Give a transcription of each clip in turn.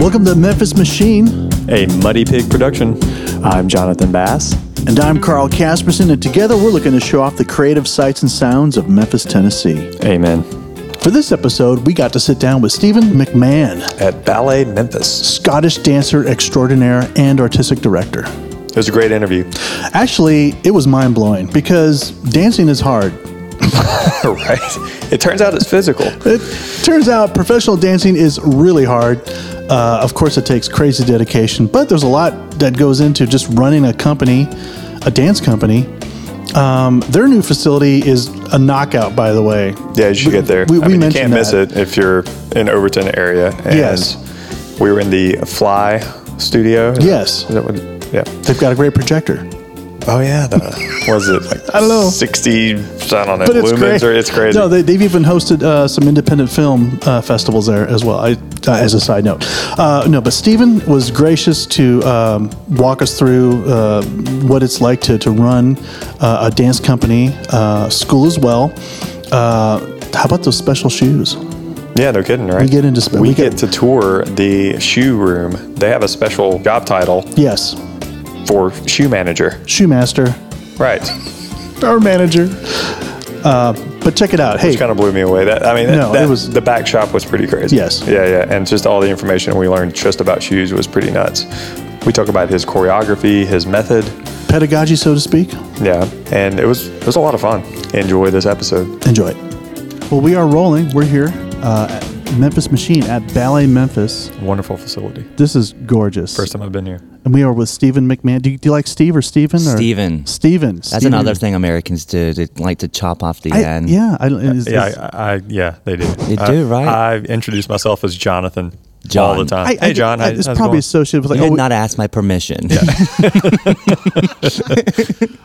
Welcome to Memphis Machine. A Muddy Pig production. I'm Jonathan Bass. And I'm Carl Casperson, and together we're looking to show off the creative sights and sounds of Memphis, Tennessee. Amen. For this episode, we got to sit down with Stephen McMahon, At Ballet Memphis. Scottish dancer extraordinaire and artistic director. It was a great interview. Actually, it was mind blowing because dancing is hard. right. It turns out it's physical. It turns out professional dancing is really hard. Uh, of course, it takes crazy dedication, but there's a lot that goes into just running a company, a dance company. Um, their new facility is a knockout, by the way. Yeah, you should get there. We- I we mean, you can't miss that. it if you're in Overton area. And Yes. We were in the Fly studio. Yes. Is that what? Yeah. They've got a great projector. Oh yeah. The, was it like I don't know. Sixty. I don't know. But it's lumens great. or it's crazy. No, they, they've even hosted uh, some independent film uh, festivals there as well. I, uh, as a side note, uh, no, but Stephen was gracious to um, walk us through uh, what it's like to to run uh, a dance company, uh, school as well. Uh, how about those special shoes? Yeah, no kidding, right? We get into spe- we, we get, get- to tour the shoe room. They have a special job title Yes, for shoe manager. shoe master, Right. our manager. Uh, but check it out. Hey, Which kind of blew me away. That I mean, that, No, that- it was- the back shop was pretty crazy. Yes. Yeah, yeah, and just all the information we learned just about shoes was pretty nuts. We talk about his choreography, his method. pedagogy, so to speak. Yeah, and it was it was a lot of fun. Enjoy this episode. Enjoy it. Well, we are rolling. We're here uh, Memphis Machine at Ballet Memphis. Wonderful facility. This is gorgeous. First time I've been here. And we are with Stephen McMahon. Do you, do you like Steve or Stephen? Or? Steven. Stephen. That's Stephen. another thing Americans do. They like to chop off the I, end. yeah. I, is, Yeah, is- I, I yeah they do. They I- do, right? I introduce myself as Jonathan all the time. I- I- hey John, I- it's how's probably going? associated with You like did oh, not ask my permission.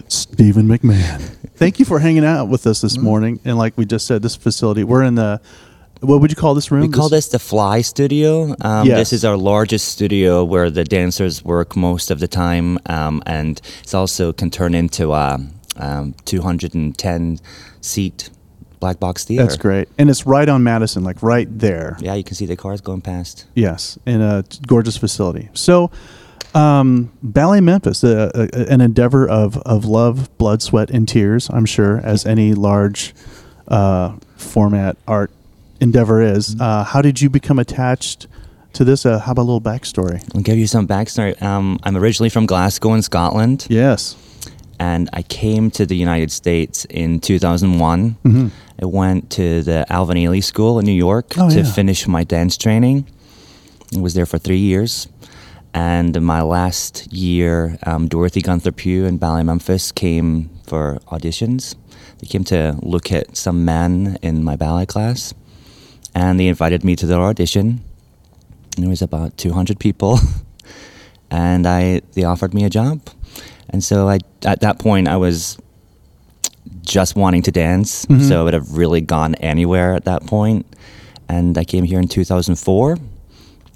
Stephen McMahon. Thank you for hanging out with us this morning. And like we just said, this facility, we're in the. What would you call this room? We call this the Fly Studio. Um, Yes. This is our largest studio where the dancers work most of the time, um, and it's also can turn into a um, 210 seat black box theater. That's great, and it's right on Madison, like right there. Yeah, you can see the cars going past. Yes, in a gorgeous facility. So, um, Ballet Memphis, uh, uh, an endeavor of, of love, blood, sweat, and tears, I'm sure, as any large uh, format art endeavor is. Uh, how did you become attached to this? Uh, how about a little backstory? I'll give you some backstory. Um, I'm originally from Glasgow in Scotland. Yes. and I came to the United States in 2001. Mm-hmm. I went to the Alvin Ailey School in New York Oh, to yeah. finish my dance training. I was there for three years. And my last year, um, Dorothy Gunther Pugh and Ballet Memphis came for auditions. They came to look at some men in my ballet class, and they invited me to their audition. And there was about 200 people, and I they offered me a job. And so I at that point I was just wanting to dance, Mm-hmm. so I would have really gone anywhere at that point. And I came here in 2004,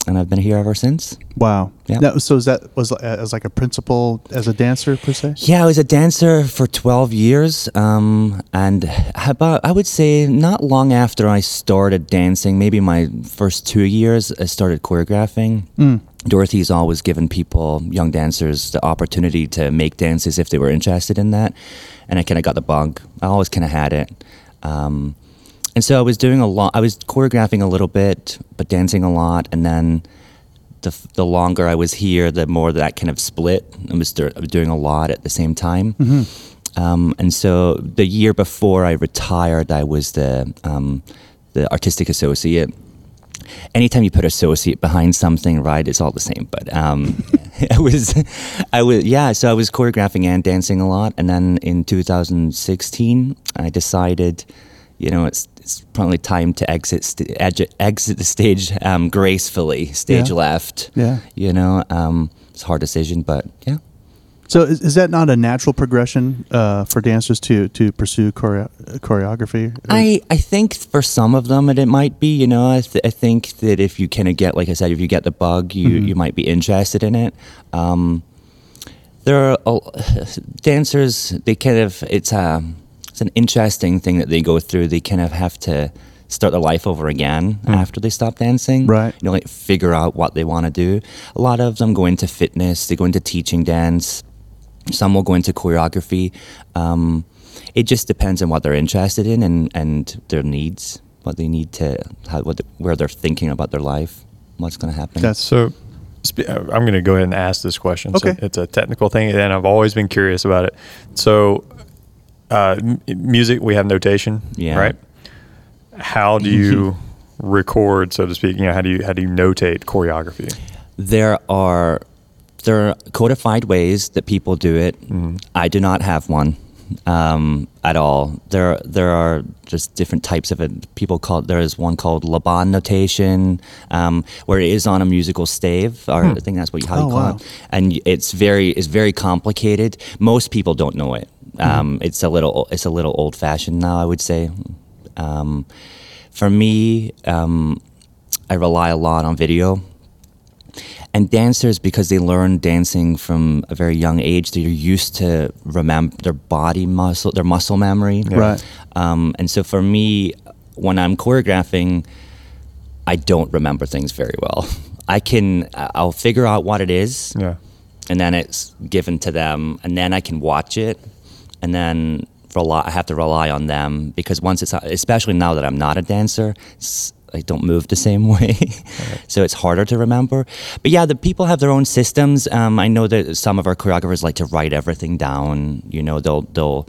and I've been here ever since. Wow. Yeah. Was, so is that was as like a principal as a dancer per se? Yeah, I was a dancer for 12 years. Um, and about, I would say, not long after I started dancing, maybe my first two years, I started choreographing. Dorothy's always given people, young dancers, the opportunity to make dances if they were interested in that. And I kind of got the bug. I always kind of had it. Um, and so I was doing a lot, I was choreographing a little bit, but dancing a lot. And then the, the longer I was here, the more that kind of split. I was, do- I was doing a lot at the same time. Um, and so the year before I retired, I was the, um, the artistic associate. Anytime you put associate behind something, right, it's all the same. But um, I was, I was, yeah. So I was choreographing and dancing a lot, and then in 2016, I decided, you know, it's it's probably time to exit st- exit, exit the stage um, gracefully, stage Yeah. left. Yeah. You know, um, it's a hard decision, but yeah. So is, is that not a natural progression uh, for dancers to to pursue choreo- choreography? I, I think for some of them it, it might be you know I, th- I think that if you kind of get like I said if you get the bug you you might be interested in it um, there are a- dancers they kind of it's a it's an interesting thing that they go through they kind of have to start their life over again after they stop dancing. Right. You know, like figure out what they want to do. A lot of them go into fitness. They go into teaching dance. Some will go into choreography. Um, it just depends on what they're interested in and, and their needs, what they need to, how, what where they're thinking about their life, what's going to happen. That's So uh, I'm going to go ahead and ask this question. So Okay. it's a technical thing, and I've always been curious about it. So, uh, m- music, we have notation, Yeah. right? How do you record, so to speak? You know, how do you how do you notate choreography? There are there are codified ways that people do it. I do not have one um, at all. There there are just different types of it. People call there is one called Laban notation, um, where it is on a musical stave, or I think that's what how you Oh, call wow. it. And it's very it's very complicated. Most people don't know it. Um, It's a little it's a little old fashioned now. I would say. Um, for me, um, I rely a lot on video. And dancers, because they learn dancing from a very young age, they're used to remember their body muscle, their muscle memory. Right. Um, and so for me, when I'm choreographing, I don't remember things very well. I can, I'll figure out what it is, Yeah. and then it's given to them, and then I can watch it, and then rely, I have to rely on them because once it's, especially now that I'm not a dancer, I don't move the same way, so it's harder to remember. But yeah, the people have their own systems. Um, I know that some of our choreographers like to write everything down. You know, they'll they'll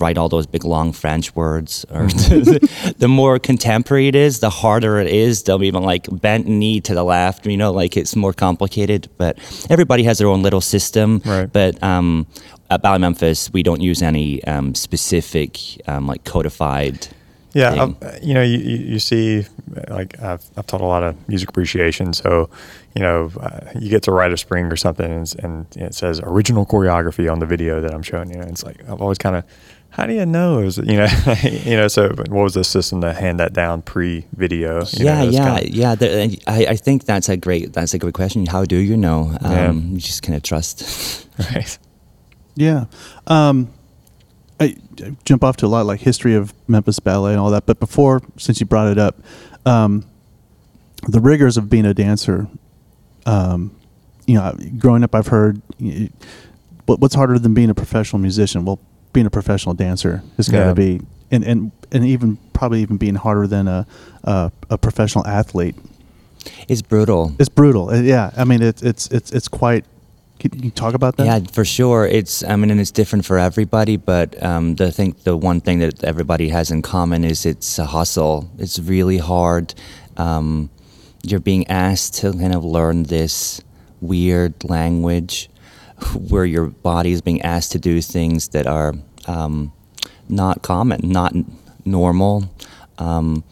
write all those big long French words. Or the, the more contemporary it is, the harder it is. They'll even like bent knee to the left. You know, like it's more complicated. But everybody has their own little system. Right. But um, at Ballet Memphis, we don't use any um, specific um, like codified. Yeah, you know, you, you you see, like I've, I've taught a lot of music appreciation, so you know, uh, you get to write a spring or something, and, and it says original choreography on the video that I'm showing you. And it's like I've always kind of, how do you know? Is it, you know, you know? So what was the system to hand that down pre-video? You yeah, know, yeah, kinda- yeah. The, and I, I think that's a great that's a great question. How do you know? Um, Yeah. You just kind of trust. right. Yeah. Um, I, I jump off to a lot like history of Memphis Ballet and all that. But before, since you brought it up, um, the rigors of being a dancer, um, you know, growing up, I've heard y- what, what's harder than being a professional musician? Well, being a professional dancer has got to Yeah. be, and, and, and even probably even being harder than a, a, a professional athlete. it's brutal. It's brutal. Uh, Yeah. I mean, it's, it's, it's, it's quite, can you talk about that? Yeah, for sure. It's I mean, and it's different for everybody. But um, the thing, the one thing that everybody has in common is it's a hustle. It's really hard. Um, you're being asked to kind of learn this weird language, where your body is being asked to do things that are um, not common, not normal, um,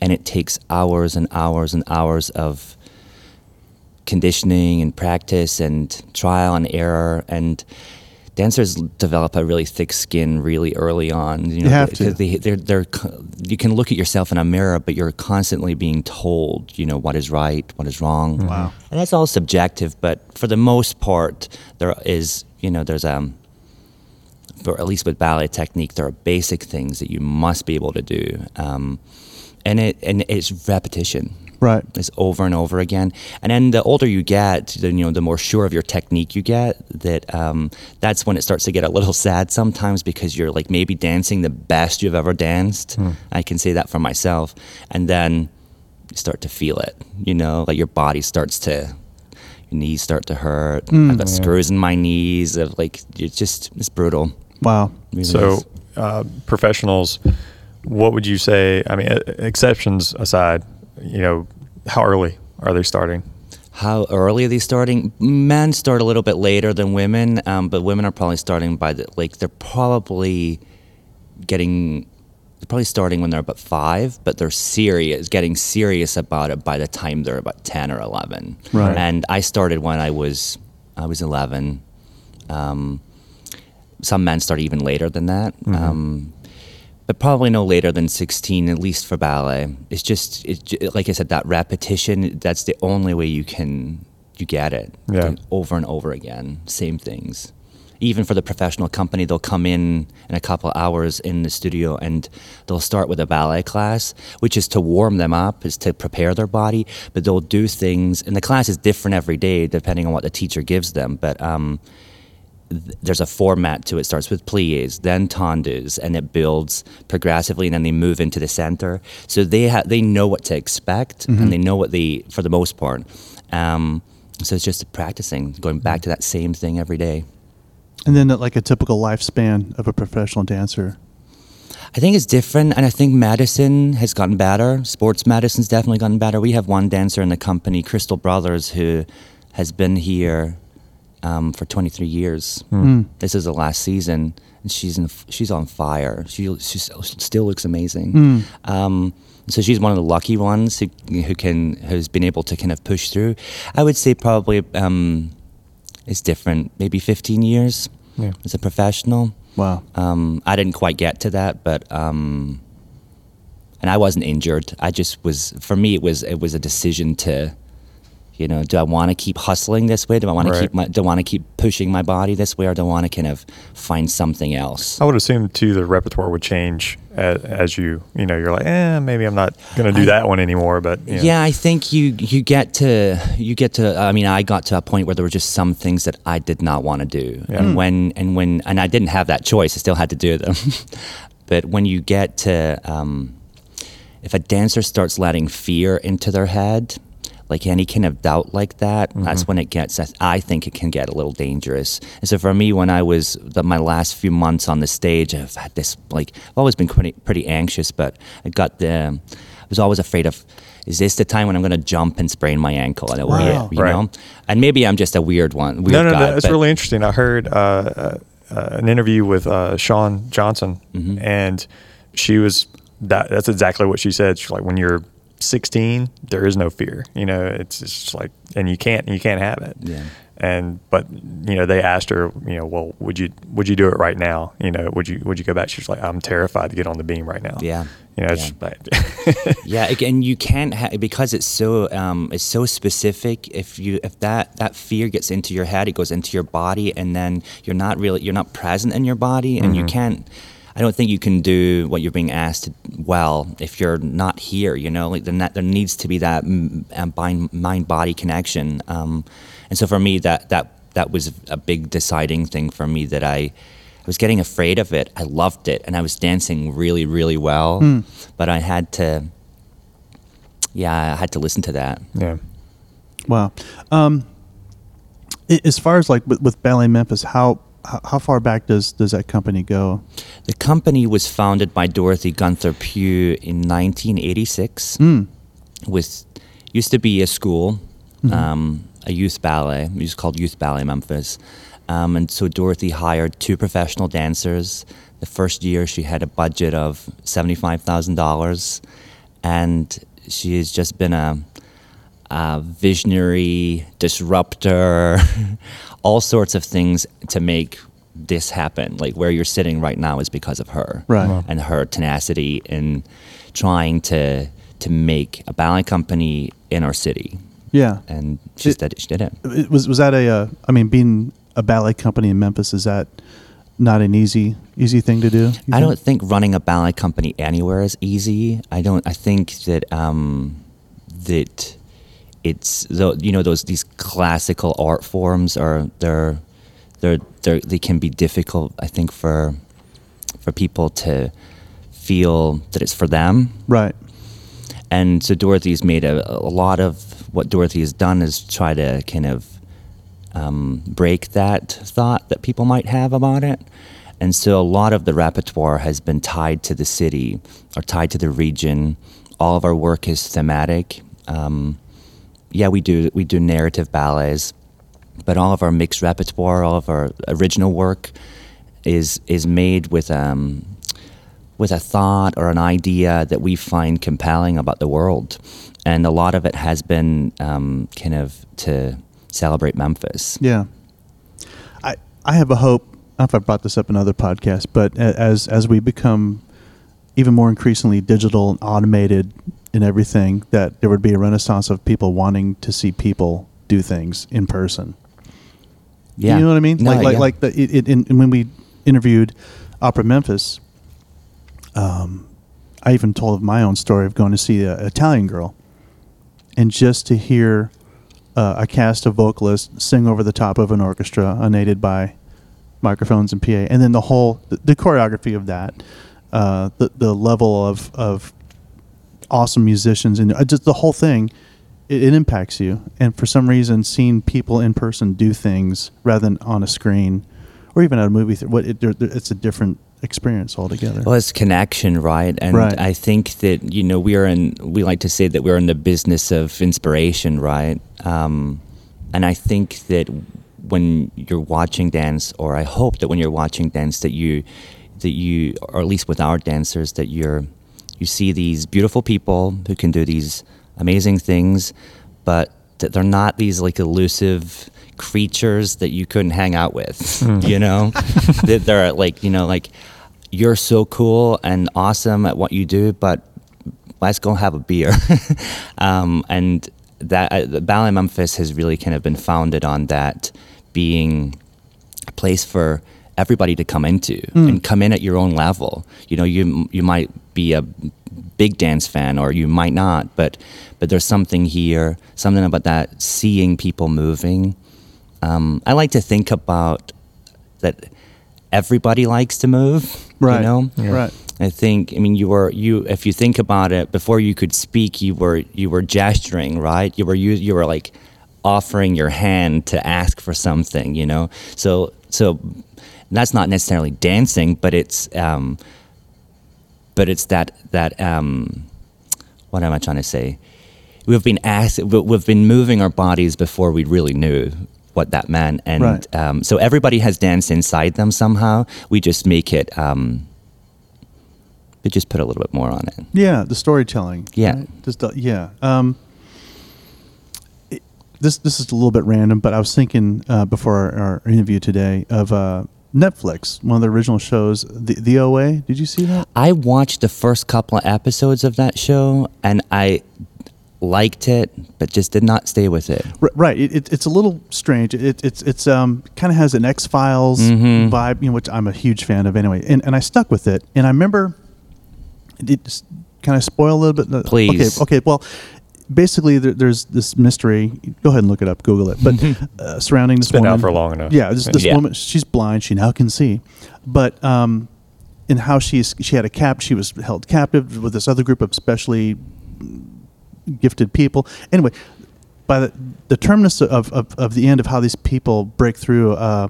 and it takes hours and hours and hours of conditioning and practice and trial and error. And dancers develop a really thick skin really early on you, know, have to. They, they're, they're, you can look at yourself in a mirror but you're constantly being told you know what is right what is wrong Wow. and that's all subjective but for the most part there is you know there's um for at least with ballet technique there are basic things that you must be able to do um, and it and it's repetition Right. it's over and over again. And then the older you get, the, you know, the more sure of your technique you get. That um, that's when it starts to get a little sad sometimes because you're like maybe dancing the best you've ever danced. I can say that for myself. And then you start to feel it. You know, like your body starts to. Your knees start to hurt. I've got screws in my knees. Of like, it's just it's brutal. Wow. Really So, uh, professionals, what would you say? I mean, uh, exceptions aside, you know, how early are they starting? How early are they starting? Men start a little bit later than women, um, but women are probably starting by the like they're probably getting they're probably starting when they're about five, but they're serious, getting serious about it by the time they're about ten or eleven. Right. And I started when I was I was eleven. Um, some men start even later than that. Um, but probably no later than 16 at least for ballet it's just ju- like i said that repetition that's the only way you can you get it Yeah. Like, over and over again same things even for the professional company, they'll come in in a couple hours in the studio and they'll start with a ballet class, which is to warm them up, is to prepare their body. But they'll do things, and the class is different every day depending on what the teacher gives them. But um, there's a format to it. it. Starts with plies, then tendus, and it builds progressively, and then they move into the center. So they ha- they know what to expect, Mm-hmm. and they know what they, for the most part. Um, so it's just practicing, going back to that same thing every day. And then, like a typical lifespan of a professional dancer. I think it's different, and I think medicine has gotten better. Sports medicine's definitely gotten better. We have one dancer in the company, Crystal Brothers, who has been here um, for 23 years. This is the last season, and she's in, she's on fire. She she still looks amazing. Um, so she's one of the lucky ones who who can who's been able to kind of push through. I would say probably um, it's different. Maybe 15 years Yeah. as a professional. Wow. Um, I didn't quite get to that, but um, and I wasn't injured. I just was. For me, it was it was a decision to, you know, do I want to keep hustling this way? Do I want Right. to keep my, do I want to keep pushing my body this way, or do I want to kind of find something else? I would assume too the repertoire would change as, as you you know you're like eh maybe I'm not going to do that one anymore but you know. Yeah, I think you you get to you get to. I mean, I got to a point where there were just some things that I did not want to do, Yeah. and when and when and I didn't have that choice. I still had to do them. but when you get to, um, if a dancer starts letting fear into their head, like any kind of doubt like that, that's when it gets. I think it can get a little dangerous. And so for me, when I was the, my last few months on the stage, I've had this like I've always been pretty pretty anxious, but I got the. I was always afraid of. Is this the time when I'm going to jump and sprain my ankle? And it will Wow. it, you Right. know. And maybe I'm just a weird one. Weird no, no, guy, no. It's really interesting. I heard uh, uh, uh, an interview with uh, Shawn Johnson, Mm-hmm. and she was that. That's exactly what she said. She's like, when you're 16, there is no fear. You know, it's just like, and you can't, you can't have it. Yeah. And but you know, they asked her, you know, well, would you would you do it right now? You know, would you would you go back? She's like, I'm terrified to get on the beam right now. Yeah. You know, it's Yeah. like, Yeah, again, you can't ha- because it's so um, it's so specific. If you if that that fear gets into your head, it goes into your body, and then you're not really you're not present in your body, and you can't. I don't think you can do what you're being asked well if you're not here. You know, like that, there needs to be that mind body connection. Um, and so for me, that that that was a big deciding thing for me that I. I was getting afraid of it. I loved it, and I was dancing really, really well. But I had to, yeah, I had to listen to that. yeah. Wow. Um, as far as like with, with Ballet Memphis, how how far back does does that company go? The company was founded by Dorothy Gunther Pugh in 1986. With used to be a school, um, a youth ballet. It was called Youth Ballet Memphis. Um, and so Dorothy hired two professional dancers. The first year, she had a budget of seventy-five thousand dollars, and she has just been a, a visionary disruptor, all sorts of things to make this happen. Like where you're sitting right now is because of her, Right. Wow. And her tenacity in trying to to make a ballet company in our city, Yeah. and she It- did it. She did it. It was was that a? Uh, I mean, being a ballet company in Memphis is that not an easy easy thing to do? I think? don't think running a ballet company anywhere is easy. I don't. I think that um, that it's you know those these classical art forms are they're they're, they're they can be difficult. I think for for people to feel that it's for them. Right. And so Dorothy's made a, a lot of what Dorothy has done is try to kind of um, break that thought that people might have about it. And so a lot of the repertoire has been tied to the city or tied to the region. All of our work is thematic. Um, yeah, we do we do narrative ballets, but all of our mixed repertoire, all of our original work, is is made with um, with a thought or an idea that we find compelling about the world. And a lot of it has been um, kind of to celebrate Memphis. Yeah. I I have a hope. I don't know if I brought this up in other podcasts, but as as we become even more increasingly digital and automated in everything, that there would be a renaissance of people wanting to see people do things in person. Yeah. You know what I mean? No, like like yeah. like the it, it, and when we interviewed Opera Memphis, um, I even told of my own story of going to see an Italian girl, and just to hear uh, a cast of vocalists sing over the top of an orchestra, unaided by microphones and PA, and then the whole the, the choreography of that, uh, the the level of of awesome musicians and uh, just the whole thing. It, it impacts you, and for some reason, seeing people in person do things rather than on a screen, or even at a movie theater, what it, there- it's a different experience altogether. Well, it's connection, right? And Right. I think that you know we are in. We like to say that we're in the business of inspiration, right? Um, and I think that when you're watching dance, or I hope that when you're watching dance, that you, that you, or at least with our dancers, that you're, you see these beautiful people who can do these amazing things, but that they're not these like elusive creatures that you couldn't hang out with. You know, that they're like you know like you're so cool and awesome at what you do, but let's go have a beer. um, and that uh, the Ballet Memphis has really kind of been founded on that being a place for everybody to come into and come in at your own level. You know, you you might be a big dance fan or you might not, but but there's something here, something about that seeing people moving. Um, I like to think about that everybody likes to move. Right. You know? Right. I think I mean you were you if you think about it before you could speak you were you were gesturing right you were you you were like offering your hand to ask for something you know so so that's not necessarily dancing but it's um but it's that that um what am I trying to say we've been asked we- we've been moving our bodies before we really knew what that meant and Right. um, so everybody has dance inside them somehow we just make it um we just put a little bit more on it Yeah, the storytelling. Yeah. right? Just the- yeah. Um, it- this this is a little bit random, but I was thinking uh, before our, our interview today of uh, Netflix, one of the original shows, the the OA. Did you see that? I watched the first couple of episodes of that show and I liked it, but just did not stay with it. R- right. It, it, it's a little strange. It, it's it's um kind of has an X Files Mhm. vibe, you know, which I'm a huge fan of anyway. And and I stuck with it. And I remember. It can I spoil a little bit? Please. Okay. Okay. Well, basically, there, there's this mystery. Go ahead and look it up. Google it. But uh, surrounding this been woman out for long enough. Yeah. This, this Yeah. woman. She's blind. She now can see. But um, in how she's she had a cap. She was held captive with this other group of specially gifted people. Anyway, by the, the terminus of, of, of the end of how these people break through uh,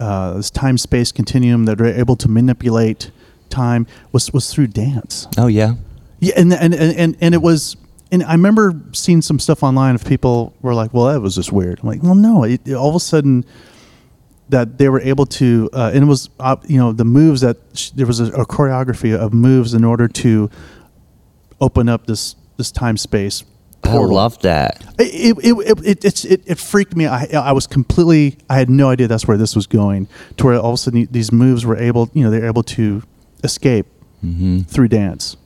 uh, this time space continuum that are able to manipulate time was was through dance. Oh yeah. Yeah, and and and and, and it was. And I remember seeing some stuff online of people were like, "Well, that was just weird." I'm like, "Well, no." It, it- all of a sudden, that they were able to, uh, and it was, uh, you know, the moves that sh- there was a, a choreography of moves in order to open up this this time space. I love that. It it, it, it, it's- it, it freaked me. I I was completely. I had no idea that's where this was going. To where all of a sudden these moves were able, you know, they're able to escape hmm through dance.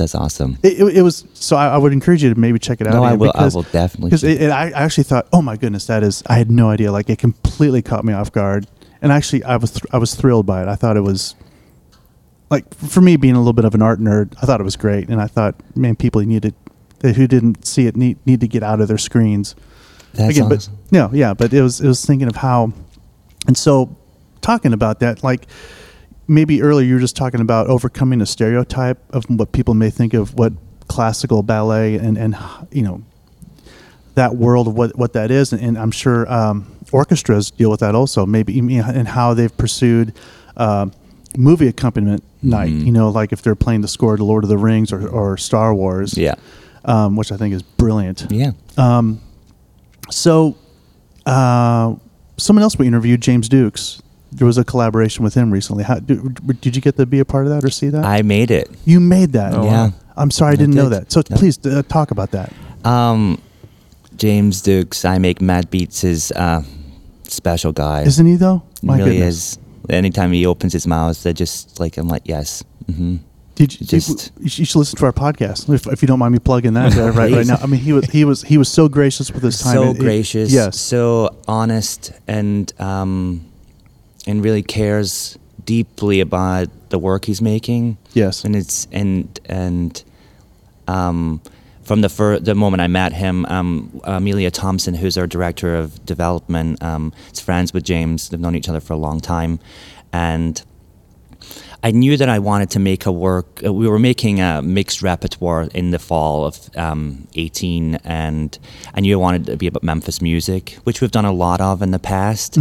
That's awesome. It, it, it was so. I, I would encourage you to maybe check it out. No, I will- I will definitely Because check it, it, I I actually thought, oh my goodness, that is. I had no idea. Like it completely caught me off guard. And actually, I was thr I was thrilled by it. I thought it was like for me being a little bit of an art nerd. I thought it was great, and I thought, man, people needed who didn't see it need need to get out of their screens. That's Again, awesome. but no, yeah, but it was it was thinking of how, and so talking about that, like maybe earlier you were just talking about overcoming a stereotype of what people may think of what classical ballet and and you know that world of what what that is, and, and I'm sure um, orchestras deal with that also. Maybe and how they've pursued. um movie accompaniment night Mhm. you know like if they're playing the score to lord of the rings or, or star wars Yeah. um, which i think is brilliant Yeah. um, so, uh, someone else we interviewed, James Dukes. There was a collaboration with him recently. How, did, did you get to be a part of that or see that? I made it. you made that. Oh, Yeah. I'm sorry, I I didn't know did. that. So Yeah. please uh, talk about that. Um, James Dukes, I make Mad Beats is uh, special guy. Isn't he though? He really goodness. is. Anytime he opens his mouth, they're just like I'm like yes. hmm Did you, Just- you should listen to our podcast if, if you don't mind me plugging that right, right now. I mean, he was he was he was so gracious with his time. so it- gracious, yes, so honest, and um, and really cares deeply about the work he's making. Yes. and it's and and um, from the fir- the moment I met him, um, Amelia Thompson, who's our director of development, um, is friends with James. They've known each other for a long time, and. I knew that I wanted to make a work. Uh, we were making a mixed repertoire in the fall of um, 18, and I knew I wanted to be about Memphis music, which we've done a lot of in the past.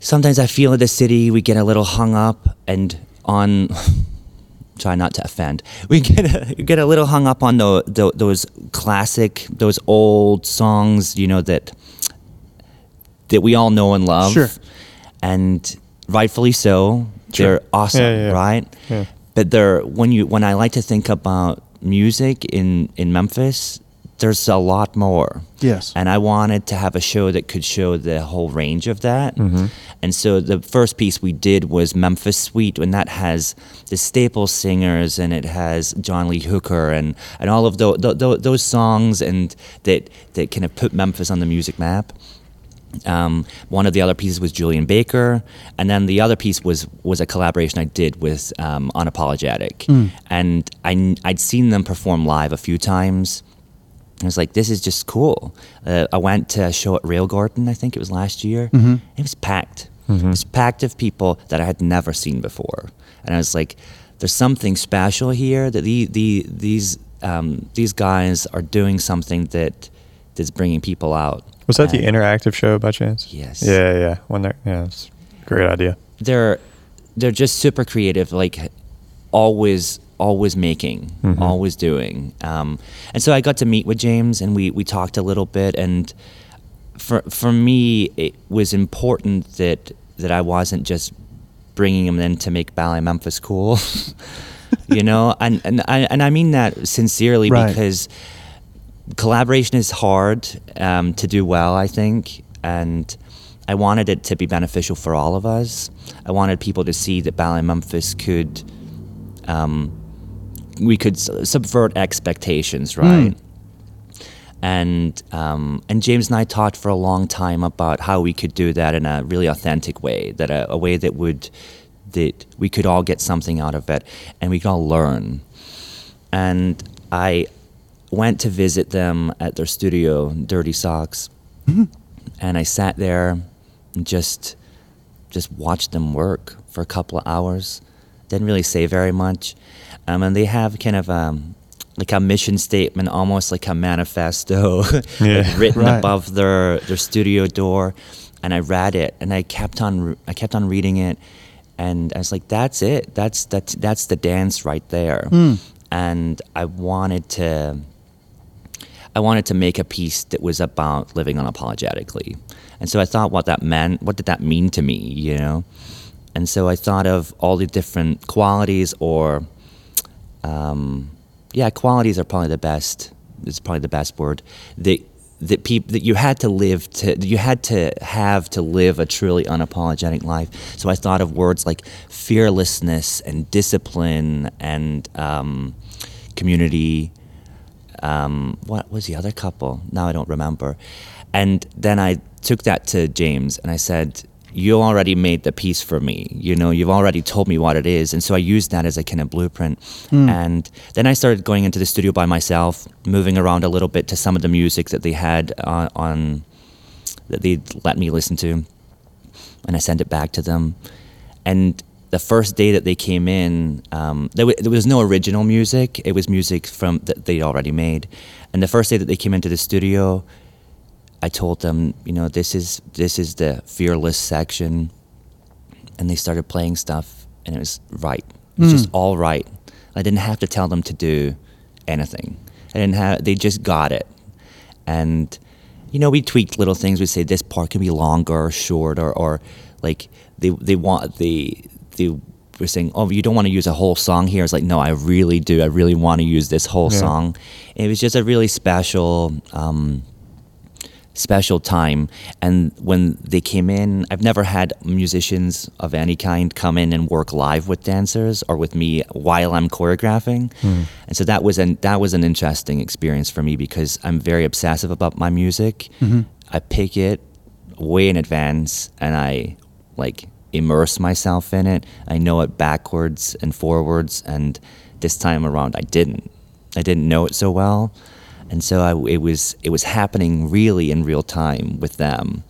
Sometimes I feel in the city we get a little hung up and on. try not to offend. We get a, get a little hung up on the, the, those classic, those old songs, you know that that we all know and love. Sure. And rightfully so. Sure. They're awesome, Yeah, yeah. right? Yeah. But they're when you when I like to think about music in in Memphis, there's a lot more. Yes. And I wanted to have a show that could show the whole range of that. Mm-hmm. And so the first piece we did was Memphis Suite, and that has the staple singers and it has John Lee Hooker and, and all of those, those songs and that, that kind of put Memphis on the music map. Um, one of the other pieces was Julien Baker, and then the other piece was was a collaboration I did with um, Unapologetic, and I I'd seen them perform live a few times. I was like, this is just cool. Uh, I went to a show at Railgarden, I think it was last year. It was packed. It was packed of people that I had never seen before, and I was like, there's something special here that the, the these um, these guys are doing something that that's bringing people out. Was that the interactive show by chance? Yes. Yeah, yeah. When they're, yeah, it's a great idea. they're they're just super creative like always always making always doing um, and so i got to meet with james and we we talked a little bit and for for me it was important that that i wasn't just bringing him in to make ballet memphis cool you know and and I, and I mean that sincerely Right. because collaboration is hard um, to do well, I think, and I wanted it to be beneficial for all of us. I wanted people to see that Ballet Memphis could, um, we could subvert expectations, right? And um, and James and I talked for a long time about how we could do that in a really authentic way, that a, a way that would that we could all get something out of it, and we could all learn. And I went to visit them at their studio, Dirty Socks, and I sat there and just just watched them work for a couple of hours. Didn't really say very much, um, and they have kind of um, like a mission statement, almost like a manifesto, Yeah. like written Right. above their their studio door. And I read it, and I kept on I kept on reading it, and I was like, "That's it. That's that's that's the dance right there." And I wanted to. I wanted to make a piece that was about living unapologetically. And so I thought what that meant, what did that mean to me, you know? And so I thought of all the different qualities or, um, yeah, qualities are probably the best, It's probably the best word, that, that, people that you had to live to, you had to have to live a truly unapologetic life. So I thought of words like fearlessness and discipline and um, community um, what was the other couple? Now I don't remember. And then I took that to James and I said, You already made the piece for me. You know, you've already told me what it is. And so I used that as a kind of blueprint. And then I started going into the studio by myself, moving around a little bit to some of the music that they had on, on that they'd let me listen to. And I sent it back to them. And the first day that they came in, um, there, w- there was no original music. It was music from that they'd already made. And the first day that they came into the studio, I told them, you know, this is this is the fearless section, and they started playing stuff, and it was right. It was just all right. I didn't have to tell them to do anything. I didn't have. They just got it, and you know, we tweaked little things. We'd say this part can be longer or short, or, or like they they want the they were saying, oh, you don't want to use a whole song here. It's like, no, I really do. I really want to use this whole Yeah. song. And it was just a really special. Um, special time. And when they came in, I've never had musicians of any kind come in and work live with dancers or with me while I'm choreographing. Hmm. And so that was an that was an interesting experience for me because I'm very obsessive about my music. Mm-hmm. I pick it way in advance and I like immerse myself in it. I know it backwards and forwards and this time around I didn't. I didn't know it so well. And so I, it was it was happening really in real time with them.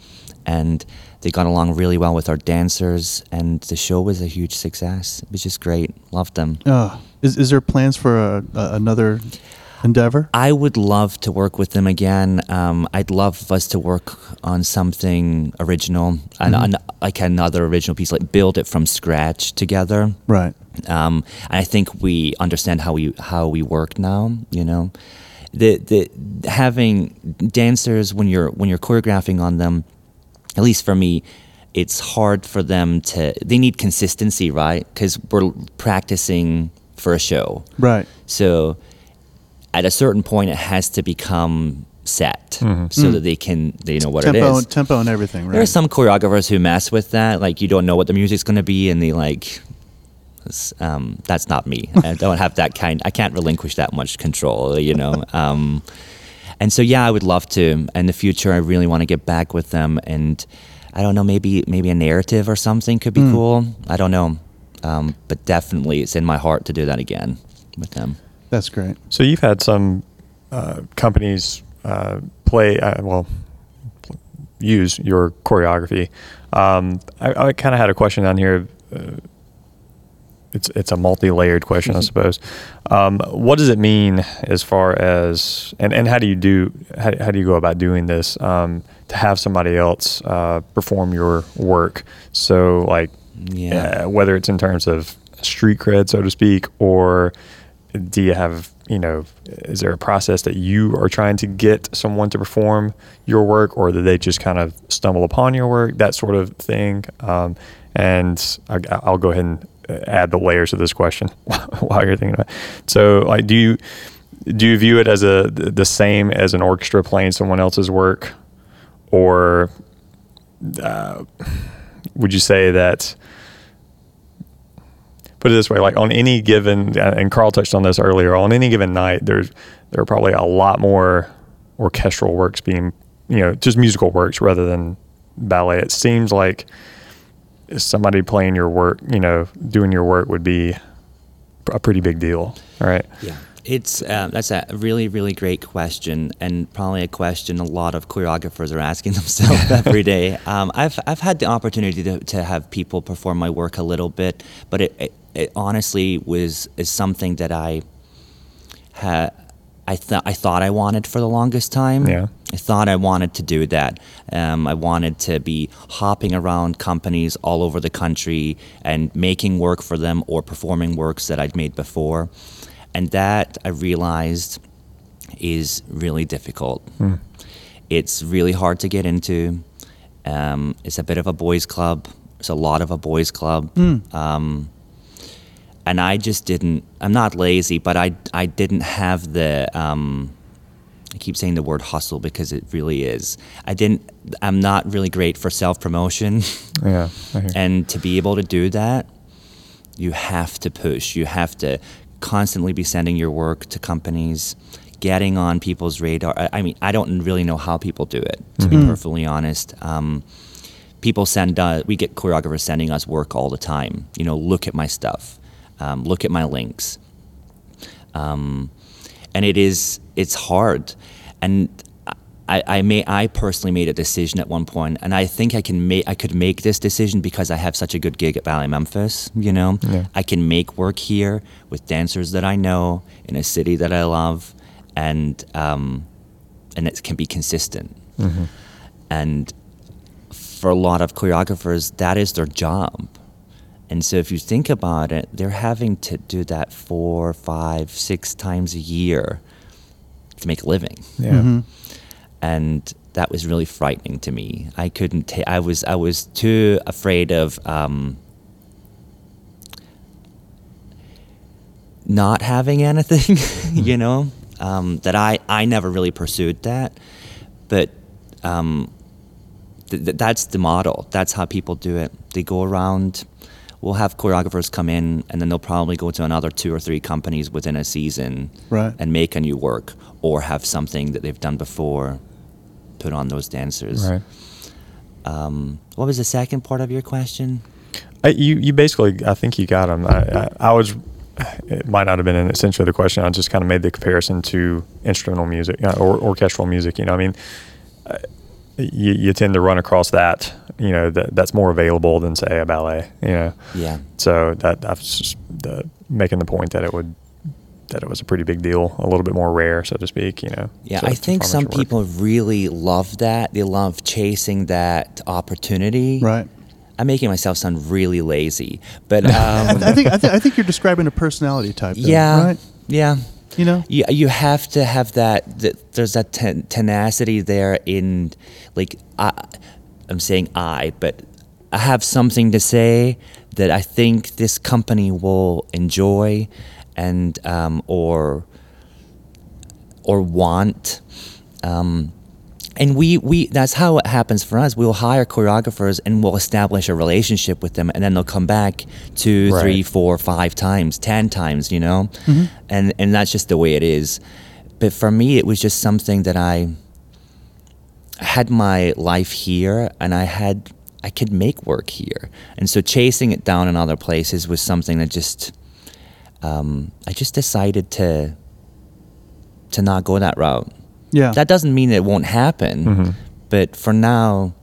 And they got along really well with our dancers and the show was a huge success. It was just great. Loved them. Uh, is, is there plans for a, a, another endeavor? I would love to work with them again. Um, I'd love us to work on something original, and an, like another original piece, like build it from scratch together. Right. Um, and I think we understand how we how we work now. You know, the the having dancers when you're when you're choreographing on them, at least for me, it's hard for them to. They need consistency, right? Because we're practicing for a show. Right. So at a certain point, it has to become set mm-hmm. so mm. that they can they know what it Tempo, is. tempo, and everything. Right. There are some choreographers who mess with that. Like you don't know what the music's going to be, and they like. It's, Um, that's not me. I don't have that kind. I can't relinquish that much control, you know. Um, and so, yeah, I would love to. In the future, I really want to get back with them, and I don't know, maybe maybe a narrative or something could be cool. I don't know, um, but definitely, it's in my heart to do that again with them. That's great. So you've had some uh, companies uh, play, uh, well, use your choreography. Um, I, I kind of had a question on here. It's it's a multi-layered question, I suppose. Um, what does it mean as far as and, and how do you do how, how do you go about doing this um, to have somebody else uh, perform your work? So like Yeah. uh, whether it's in terms of street cred, so to speak, or do you have, you know, is there a process that you are trying to get someone to perform your work, or do they just kind of stumble upon your work, that sort of thing? Um, and I, I'll go ahead and add the layers of this question while you're thinking about. It. So, like, do you do you view it as a the same as an orchestra playing someone else's work, or uh, would you say that? put it this way like on any given and carl touched on this earlier on any given night there's there are probably a lot more orchestral works being you know just musical works rather than ballet it seems like somebody playing your work you know doing your work would be a pretty big deal right Yeah. It's um, that's a really really great question, and probably a question a lot of choreographers are asking themselves every day. Um, I've I've had the opportunity to, to have people perform my work a little bit, but it, it, it honestly was is something that I had. I thought I thought I wanted for the longest time. Yeah. I thought I wanted to do that. Um, I wanted to be hopping around companies all over the country and making work for them or performing works that I'd made before. And that I realized is really difficult. It's really hard to get into. Um, it's a bit of a boys' club. It's a lot of a boys' club. Um, and I just didn't. I'm not lazy, but I I didn't have the. Um, I keep saying the word hustle because it really is. I didn't. I'm not really great for self promotion, yeah and to be able to do that, you have to push. You have to constantly be sending your work to companies, getting on people's radar. I, I mean, I don't really know how people do it. To be perfectly honest. Um, people send uh, we get choreographers sending us work all the time you know look at my stuff um, look at my links. Um, and it is it's hard. And I, I may I personally made a decision at one point and I think I can make I could make this decision because I have such a good gig at Ballet Memphis you know? Yeah. I can make work here with dancers that I know in a city that I love and um, and it can be consistent. And for a lot of choreographers, that is their job. And so if you think about it, they're having to do that four, five, six times a year to make a living. yeah And that was really frightening to me. I couldn't ta- I was I was too afraid of um, not having anything, you know, um, that I, I never really pursued that. But um, th- th- that's the model. That's how people do it. They go around. We'll have choreographers come in, and then they'll probably go to another two or three companies within a season, Right. and make a new work, or have something that they've done before put on those dancers. Right. Um, what was the second part of your question? I, you you basically I think you got them. I, I, I was it might not have been essentially the question. I just kind of made the comparison to instrumental music uh, or orchestral music. You know, I mean, uh, you, you tend to run across that. You know, that that's more available than say a ballet. You know, Yeah. so that I was just the, making the point that it would that it was a pretty big deal, a little bit more rare, so to speak. You know. Yeah, to- I think some work. people really love that. They love chasing that opportunity. Right. I'm making myself sound really lazy, but um, I think I, th- I think you're describing a personality type. Though, yeah, Right. yeah. You know. You, you have to have that, that there's that ten, tenacity there in like I, I'm saying I, but I have something to say that I think this company will enjoy and um, or or want. Um, and we, we that's how it happens for us. We'll hire choreographers and we'll establish a relationship with them, and then they'll come back two, Right. three, four, five times, ten times, you know, Mm-hmm. and and that's just the way it is. But for me, it was just something that I had my life here, and I had I could make work here, and so chasing it down in other places was something that just um, I just decided to to not go that route. Yeah. That doesn't mean it won't happen, but for now,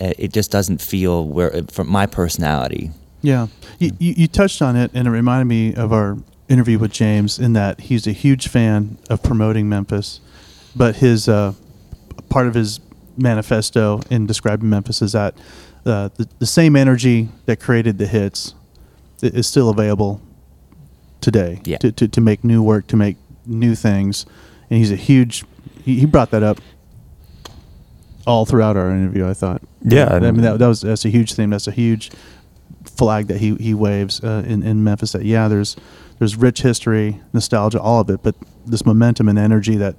uh, it just doesn't feel where for my personality. Yeah, you, you, you touched on it, and it reminded me of our interview with James in that he's a huge fan of promoting Memphis, but his uh, part of his manifesto in describing Memphis is that uh, the, the same energy that created the hits is still available today Yeah. to, to, to make new work, to make new things, and he's a huge. He, he brought that up all throughout our interview. I thought. Yeah, I mean that, that was that's a huge theme. That's a huge flag that he he waves uh, in in Memphis. That yeah, there's there's rich history, nostalgia, all of it, but this momentum and energy that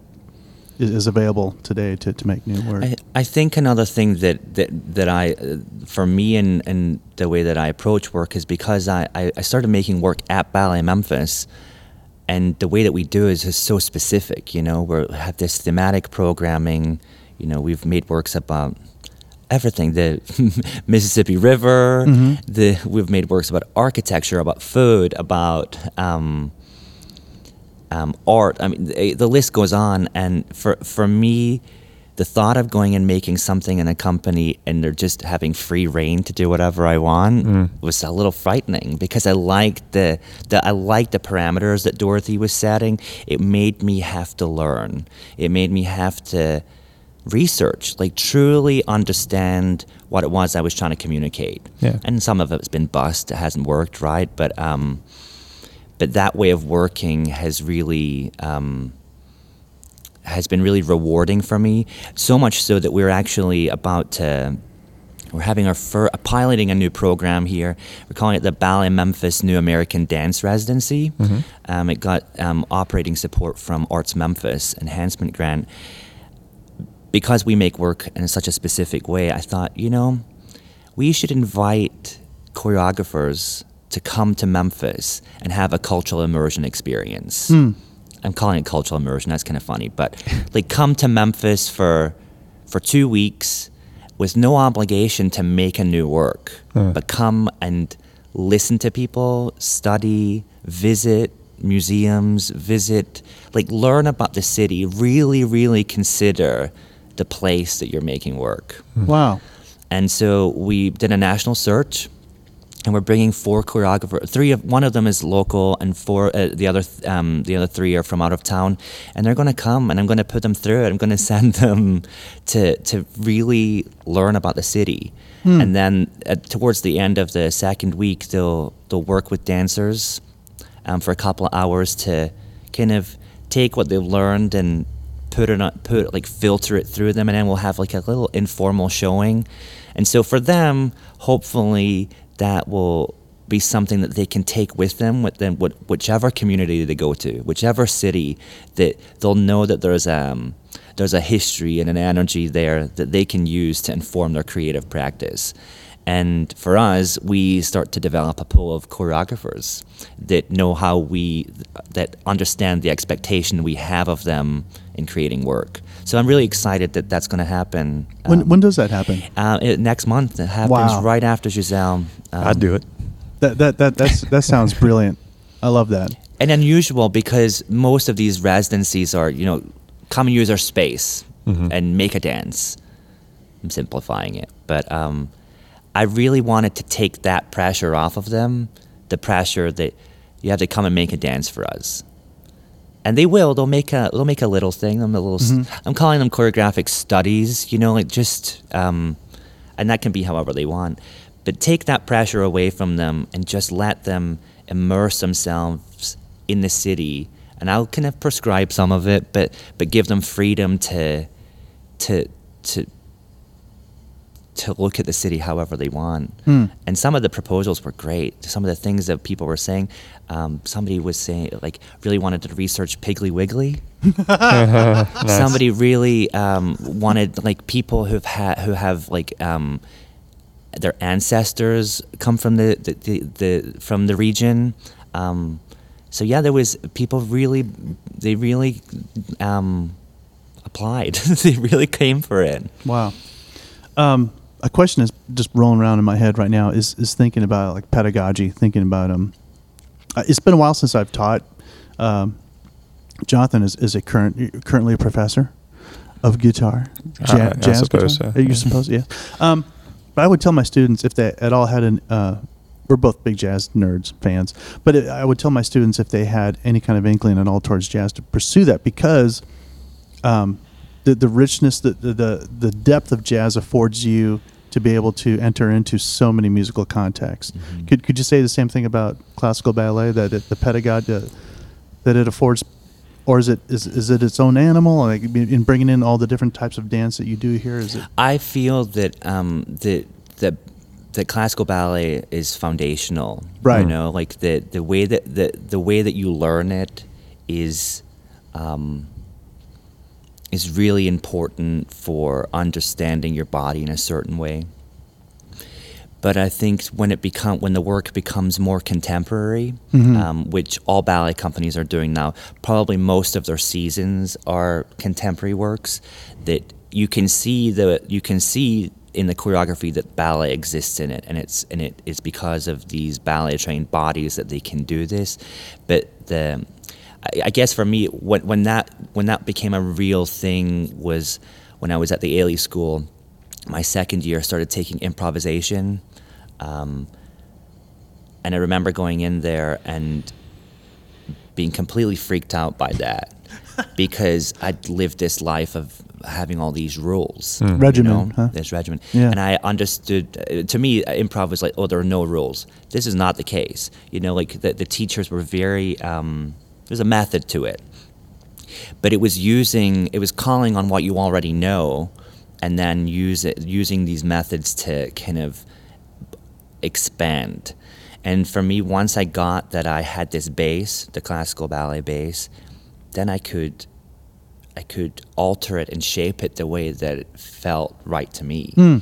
is, available today to, to make new work. I, I think another thing that that, that I, uh, for me and, and the way that I approach work is because I, I, I started making work at Ballet Memphis, and the way that we do is, is so specific. You know, we have this thematic programming. You know, we've made works about everything the Mississippi River. The we've made works about architecture, about food, about um, um, art. I mean, the, the list goes on. And for for me, the thought of going and making something in a company and they're just having free reign to do whatever I want was a little frightening because I liked the, the I liked the parameters that Dorothy was setting. It made me have to learn. It made me have to research, like truly understand what it was I was trying to communicate. Yeah. And some of it's been bust. It hasn't worked right, but um, but that way of working has really um, has been really rewarding for me. So much so that we're actually about to we're having our fir- piloting a new program here. We're calling it the Ballet Memphis New American Dance Residency. Um, it got um, operating support from Arts Memphis Enhancement Grant. Because we make work in such a specific way, I thought, you know, we should invite choreographers to come to Memphis and have a cultural immersion experience. Hmm. I'm calling it cultural immersion. That's kind of funny, but like come to Memphis for for two weeks with no obligation to make a new work, hmm. but come and listen to people, study, visit museums, visit, like learn about the city. Really, really consider the place that you're making work. Hmm. wow. And so we did a national search, and we're bringing four choreographers. Three of one of them is local, and four uh, the other th- um, the other three are from out of town. And they're going to come, and I'm going to put them through it. I'm going to send them to to really learn about the city. And then uh, towards the end of the second week, they'll they'll work with dancers um, for a couple of hours to kind of take what they've learned and put it on, put like filter it through them, and then we'll have like a little informal showing. And so for them, hopefully that will be something that they can take with them with them whichever community they go to whichever city that they'll know that there's um, there's a history and an energy there that they can use to inform their creative practice. And for us, we start to develop a pool of choreographers that know how we, that understand the expectation we have of them in creating work. So I'm really excited that that's going to happen. When, um, when does that happen? uh, it, next month. It happens Wow. right after Giselle. Um, I'd do it. That that that that's, that sounds brilliant. I love that. and unusual because most of these residencies are, you know, come and use our space and make a dance. I'm simplifying it, but um, I really wanted to take that pressure off of them. The pressure that you have to come and make a dance for us, and they will. They'll make a they'll make a little thing. I'm a little. s- I'm calling them choreographic studies. You know, like just, um, and that can be however they want. But take that pressure away from them and just let them immerse themselves in the city. And I'll kind of prescribe some of it, but but give them freedom to to to to look at the city however they want. And some of the proposals were great. Some of the things that people were saying, um, somebody was saying, like, really wanted to research Piggly Wiggly. Somebody really um, wanted, like, people who've had who have like um, their ancestors come from the the, the, the from the region. Um, so yeah, there was people really, they really um, applied. they really came for it. Wow. Um, a question is just rolling around in my head right now is is thinking about like pedagogy, thinking about um. Uh, it's been a while since I've taught. Um, Jonathan is, is a current currently a professor of guitar, ja- Uh, I jazz suppose guitar. so, Are you yeah. supposed? Yeah. Um, but I would tell my students if they at all had an. Uh, we're both big jazz nerds fans, but it, I would tell my students if they had any kind of inkling at all towards jazz to pursue that because um, the the richness, the, the the depth of jazz affords you to be able to enter into so many musical contexts. Could could you say the same thing about classical ballet that it, the pedagogy uh, that it affords, or is it is, is it its own animal? Like in bringing in all the different types of dance that you do here, is it? I feel that um, that that that classical ballet is foundational. Right. You know, like the the way that the the way that you learn it is um, is really important for understanding your body in a certain way. But I think when it become when the work becomes more contemporary, um, which all ballet companies are doing now, probably most of their seasons are contemporary works. That you can see the you can see in the choreography that ballet exists in it, and it's and it is because of these ballet trained bodies that they can do this. But the I, I guess for me, when when that when that became a real thing was when I was at the Ailey School my second year, I started taking improvisation. Um, and I remember going in there and being completely freaked out by that because I'd lived this life of having all these rules. you Regimen, know, huh? This regimen. Yeah. And I understood, uh, to me, uh, improv was like, oh, there are no rules. This is not the case. You know, like the, the teachers were very, um, there's a method to it. But it was using it was calling on what you already know and then use it using these methods to kind of expand. And for me once i got that i had this base the classical ballet base then i could i could alter it and shape it the way that it felt right to me. Hmm.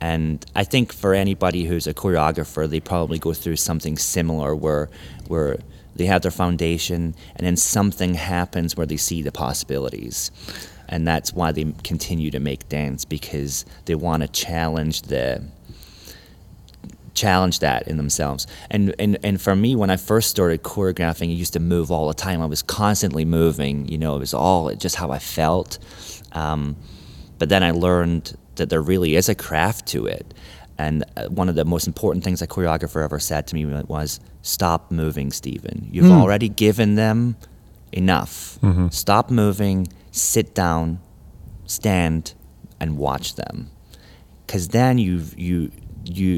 And i think for anybody who's a choreographer they probably go through something similar where where they have their foundation and then something happens where they see the possibilities and that's why they continue to make dance because they want to challenge the challenge that in themselves. And, and and for me, when I first started choreographing, I used to move all the time. I was constantly moving. You know, it was all just how I felt. Um, but then I learned that there really is a craft to it. And uh, one of the most important things a choreographer ever said to me was, "Stop moving, Stephen. You've already given them enough. Stop moving. Sit down, stand, and watch them." Because then you you you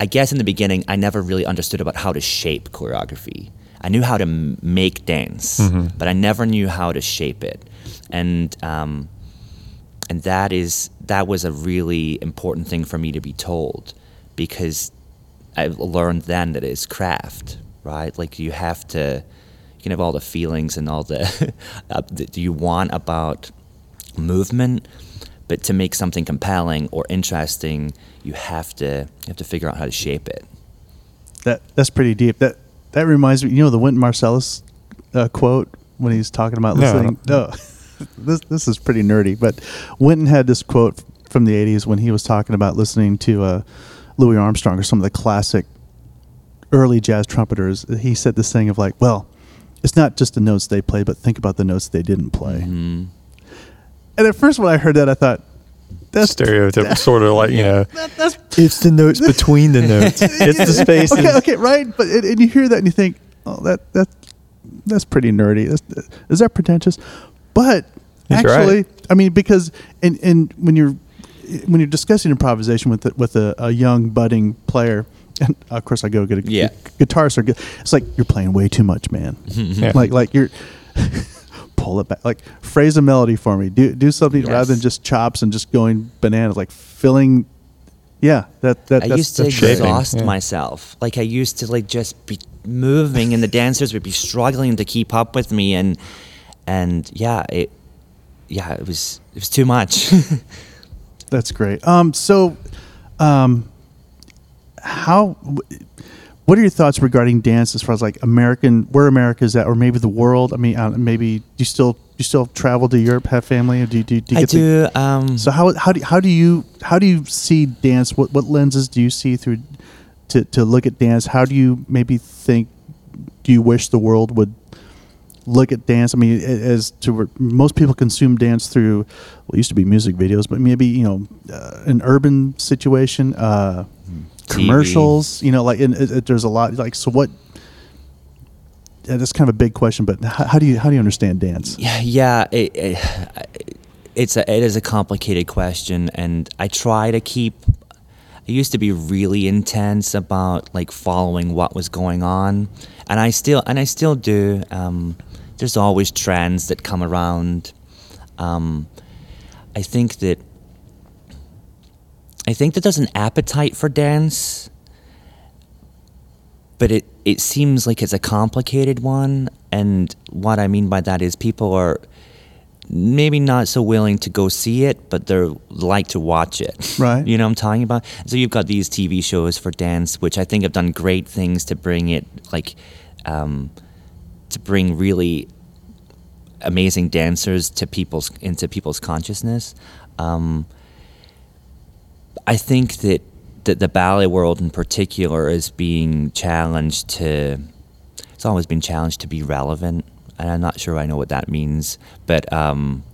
I guess in the beginning, I never really understood about how to shape choreography. I knew how to m- make dance, but I never knew how to shape it, and um, and that is that was a really important thing for me to be told, because I learned then that it's craft, right? Like you have to, you can have all the feelings and all the uh, that you want about movement. But to make something compelling or interesting, you have to you have to figure out how to shape it. That that's pretty deep. That that reminds me. You know the Wynton Marsalis uh, quote when he's talking about No. listening. No, this this is pretty nerdy. But Wynton had this quote from the '80s when he was talking about listening to uh, Louis Armstrong or some of the classic early jazz trumpeters. He said this thing of like, well, it's not just the notes they play, but think about the notes they didn't play. Mm-hmm. And at first, when I heard that, I thought that's Stereotypical, sort of like you know, that, that's it's the notes between the notes. It's the spaces. okay, okay, right. But and, and you hear that and you think, oh, that that that's pretty nerdy. That's, is that pretentious? But He's actually, right. I mean, because and and when you're when you're discussing improvisation with the, with a, a young budding player. And of course, I go get a Yeah. guitarists are good. It's like you're playing way too much, man. Yeah. Like like you're pull it back. Like phrase a melody for me. Do do something Yes. rather than just chops and just going bananas. Like filling. Yeah, that that I that's, used to that's shaping, exhaust yeah. myself. Like I used to like just be moving, and the dancers would be struggling to keep up with me, and and yeah, it yeah it was it was too much. That's great. Um, so, um, how? What are your thoughts regarding dance as far as like American, where America is at, or maybe the world? I mean, uh, maybe do you still do you still travel to Europe, have family, or do you do, you- do you I get to- do. Um, so how how do how do you how do you see dance? What what lenses do you see through to to look at dance? How do you maybe think? Do you wish the world would look at dance? I mean, as to where most people consume dance through well, it used to be music videos, but maybe you know uh, an urban situation, uh, commercials. You know, like and it, it, there's a lot like so what. Yeah, that's kind of a big question, but how, how do you how do you understand dance? Yeah, yeah. It, it, it's a it is a complicated question, and I try to keep. I used to be really intense about like following what was going on, and I still and I still do. Um, there's always trends that come around. Um, I think that. I think that there's an appetite for dance but it, it seems like it's a complicated one. And what I mean by that is people are maybe not so willing to go see it, but they're like to watch it. Right. You know what I'm talking about? So you've got these TV shows for dance, which I think have done great things to bring it, like, um, to bring really amazing dancers to people's into people's consciousness. Um, I think that, that the ballet world in particular is being challenged to. It's always been challenged to be relevant, and I'm not sure I know what that means, but um,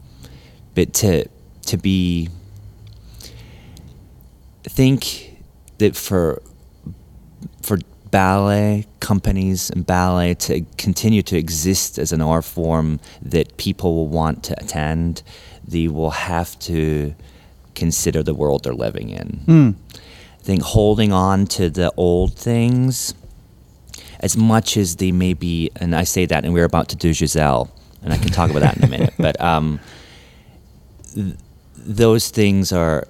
but to to be. Think that for for ballet companies and ballet to continue to exist as an art form that people will want to attend, they will have to consider the world they're living in. I think holding on to the old things, as much as they may be, and I say that, and we're about to do Giselle, and I can talk about that in a minute, but um, th- those things are.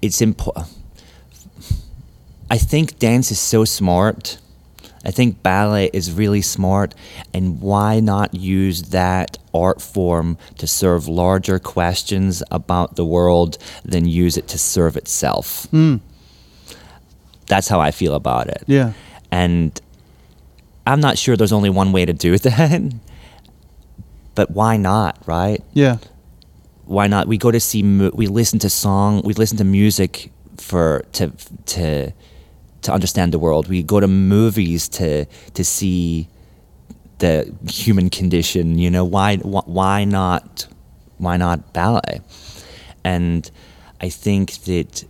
It's important. I think dance is so smart. I think ballet is really smart, and why not use that art form to serve larger questions about the world than use it to serve itself? Hmm. That's how I feel about it. Yeah. And I'm not sure there's only one way to do that, but why not, right? Yeah. why not? We go to see, we listen to song, we listen to music for to to to understand the world. We go to movies to to see the human condition. You know, why why not why not ballet? And I think that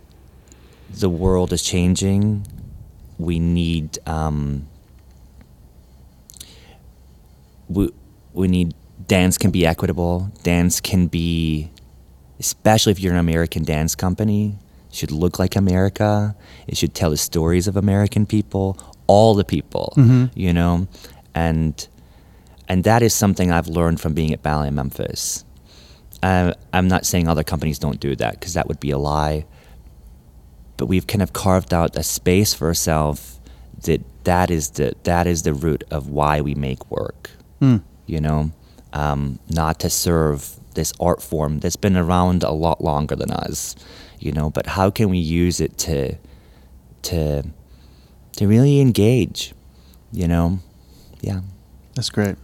the world is changing. We need um, we we need dance can be equitable. Dance can be, especially if you're an American dance company, should look like America. It should tell the stories of American people, all the people, you know, and and that is something I've learned from being at Ballet Memphis. Uh, I'm not saying other companies don't do that because that would be a lie. But we've kind of carved out a space for ourselves that that is the that is the root of why we make work. You know, um, not to serve this art form that's been around a lot longer than us, you know. But how can we use it to to to really engage, you know? Yeah. That's great.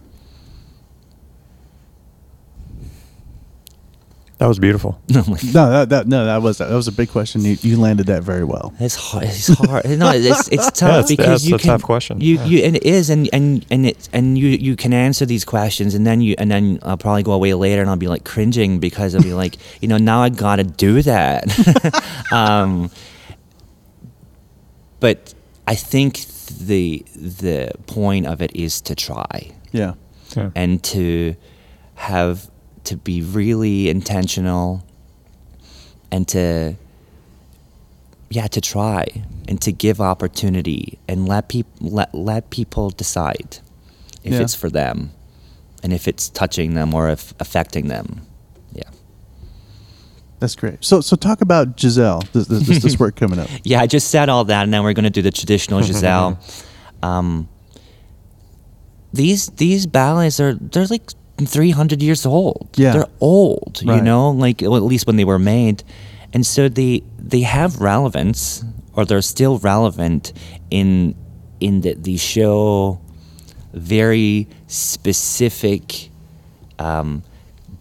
That was beautiful. No, that, that no, that was that was a big question. You, you landed that very well. It's hard. It's hard. no, it's it's tough That's- because that's you a can, tough question. You Yeah. you and it is and and and it and you you can answer these questions and then you and then I'll probably go away later and I'll be like cringing because I'll be like you know now I gotta do that. um, but I think the the point of it is to try Yeah. Yeah. and to have to be really intentional and to yeah to try and to give opportunity and let people let, let people decide if Yeah. it's for them and if it's touching them or if affecting them yeah That's great. So so talk about Giselle. This this, this, work coming up. yeah i just said all that and now we're going to do the traditional giselle um, these these ballets are they're like 300 years old Yeah. they're old right. you know like well, at least when they were made and so they they have relevance or they're still relevant in in that they show very specific um,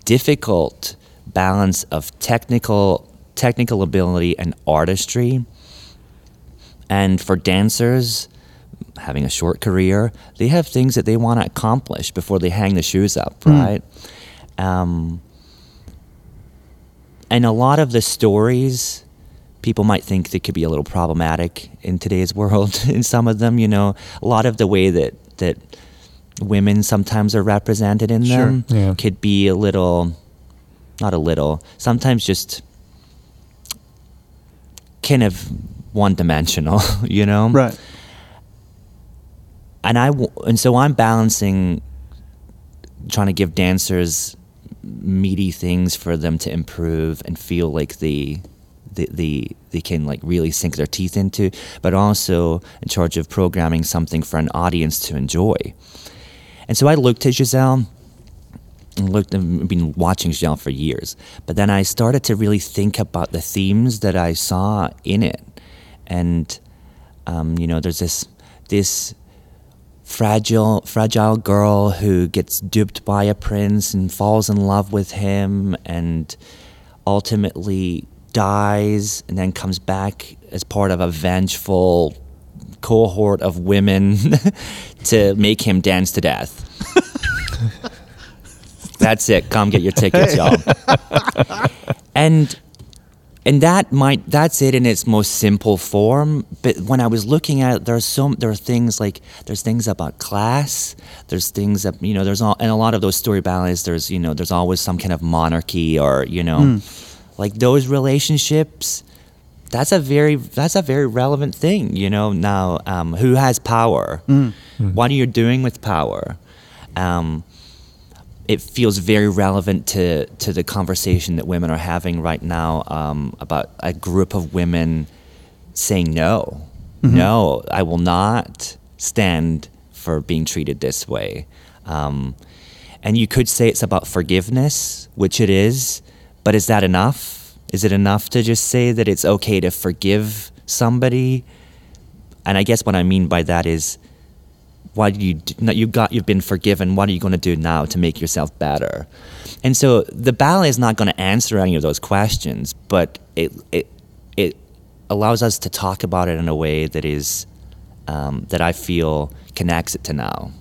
difficult balance of technical technical ability and artistry and for dancers having a short career they have things that they want to accomplish before they hang the shoes up right um, and a lot of the stories people might think they could be a little problematic in today's world in some of them you know a lot of the way that that women sometimes are represented in Sure. them Yeah. could be a little not a little sometimes just kind of one dimensional you know Right. And I and so I'm balancing trying to give dancers meaty things for them to improve and feel like the the, the they can like really sink their teeth into, but also in charge of programming something for an audience to enjoy. And so I looked at Giselle and looked been watching Giselle for years. But then I started to really think about the themes that I saw in it. And um, you know, there's this this fragile fragile girl who gets duped by a prince and falls in love with him and ultimately dies and then comes back as part of a vengeful cohort of women to make him dance to death. That's it. Come get your tickets, y'all. and and that might that's it in its most simple form. But when i was looking at it there's so there are things like there's things about class. There's things that you know there's all and a lot of those story ballets there's you know there's always some kind of monarchy or you know like those relationships that's a very that's a very relevant thing you know. Now um, who has power? What are you doing with power? Um, it feels very relevant to to the conversation that women are having right now um, about a group of women saying no, no, I will not stand for being treated this way. Um, and you could say it's about forgiveness, which it is, but is that enough? Is it enough to just say that it's okay to forgive somebody? And I guess what I mean by that is why do you d- no, you got you've been forgiven what are you going to do now to make yourself better and so the ballet is not going to answer any of those questions but it it it allows us to talk about it in a way that is um, that I feel connects it to now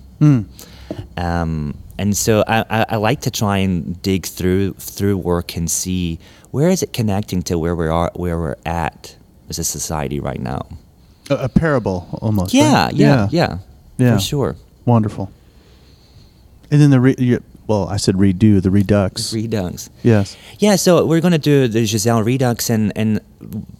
um, and so I, I, I like to try and dig through through work and see where is it connecting to where we are where we're at as a society right now A, a parable almost. yeah right? yeah yeah Yeah. For sure Wonderful. And then the re, you, well, I said redo the redux. redux yes. Yeah, so we're going to do the Giselle Redux, and, and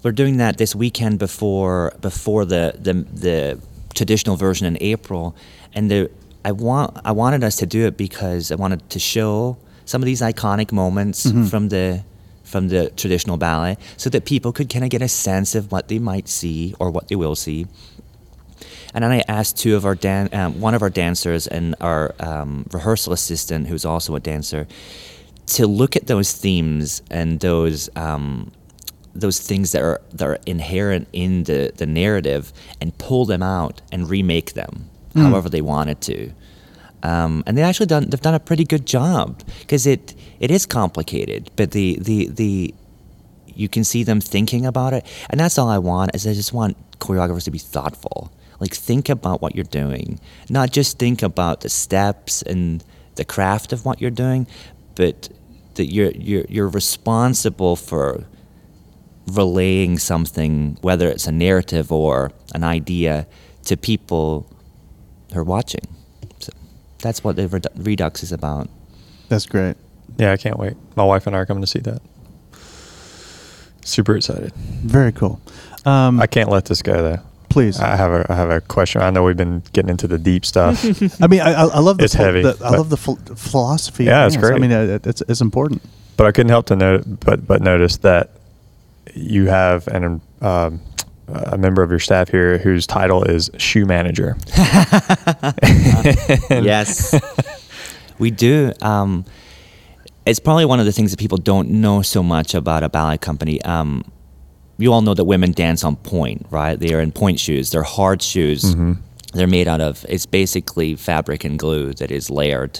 we're doing that this weekend before before the, the the traditional version in April. And the I want I wanted us to do it because I wanted to show some of these iconic moments mm-hmm. from the from the traditional ballet, so that people could kind of get a sense of what they might see or what they will see. And then I asked two of our dan- um, one of our dancers and our um, rehearsal assistant, who's also a dancer, to look at those themes and those um, those things that are that are inherent in the, the narrative and pull them out and remake them however they wanted to. Um, and they actually done they've done a pretty good job because it it is complicated, but the the the you can see them thinking about it, and that's all I want. Is I just want choreographers to be thoughtful, like think about what you're doing, not just think about the steps and the craft of what you're doing, but that you're you're you're responsible for relaying something, whether it's a narrative or an idea, to people who are watching. So that's what the Redux is about. That's great. Yeah, I can't wait. My wife and I are coming to see that. Super excited. Very cool. Um, I can't let this go though. Please. I have a I have a question. I know we've been getting into the deep stuff. I mean, I, I I love the, It's phil- heavy, the- I love the phil- philosophy. of Yeah, it's dance. I mean, uh, it's it's important. but I couldn't help to note, but but notice that you have an um, a member of your staff here whose title is shoe manager. yes, we do. Um, it's probably one of the things that people don't know so much about a ballet company. Um, you all know that women dance on pointe, right? They are in pointe shoes. They're hard shoes. They're made out of. It's basically fabric and glue that is layered,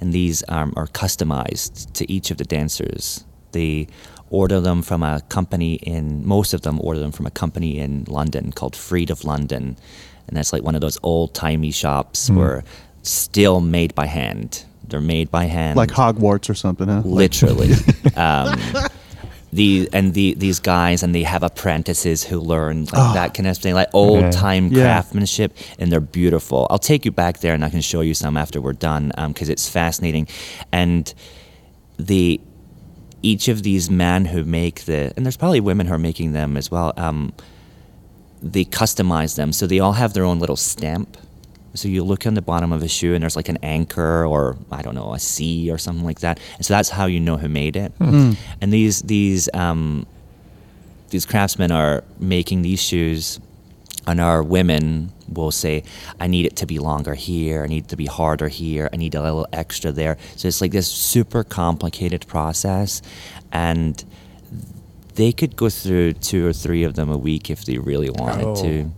and these um, are customized to each of the dancers. They order them from a company in. Most of them order them from a company in London called Freed of London, and that's like one of those old timey shops where still made by hand. They're made by hand, Like Hogwarts or something, huh? Literally. um, the and the these guys and they have apprentices who learn like that kind of thing, like old time Yeah. craftsmanship, and they're beautiful. I'll take you back there and I can show you some after we're done because it's fascinating, and the each of these men who make the and there's probably women who are making them as well. Um, they customize them so they all have their own little stamp. So you look on the bottom of a shoe and there's like an anchor or I don't know a C or something like that, and so that's how you know who made it. And these these um, these craftsmen are making these shoes, and our women will say, "I need it to be longer here. I need it to be harder here. I need a little extra there." So it's like this super complicated process, and they could go through two or three of them a week if they really wanted Oh. to.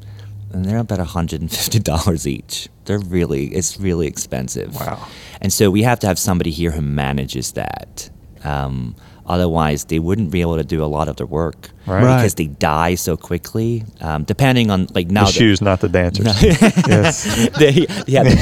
And they're about $150 each. They're really, it's really expensive. Wow. And so we have to have somebody here who manages that. Um, otherwise, they wouldn't be able to do a lot of their work Right. Because they die so quickly. Um, depending on, like now, the shoes, not the dancers. yes. they, yeah, the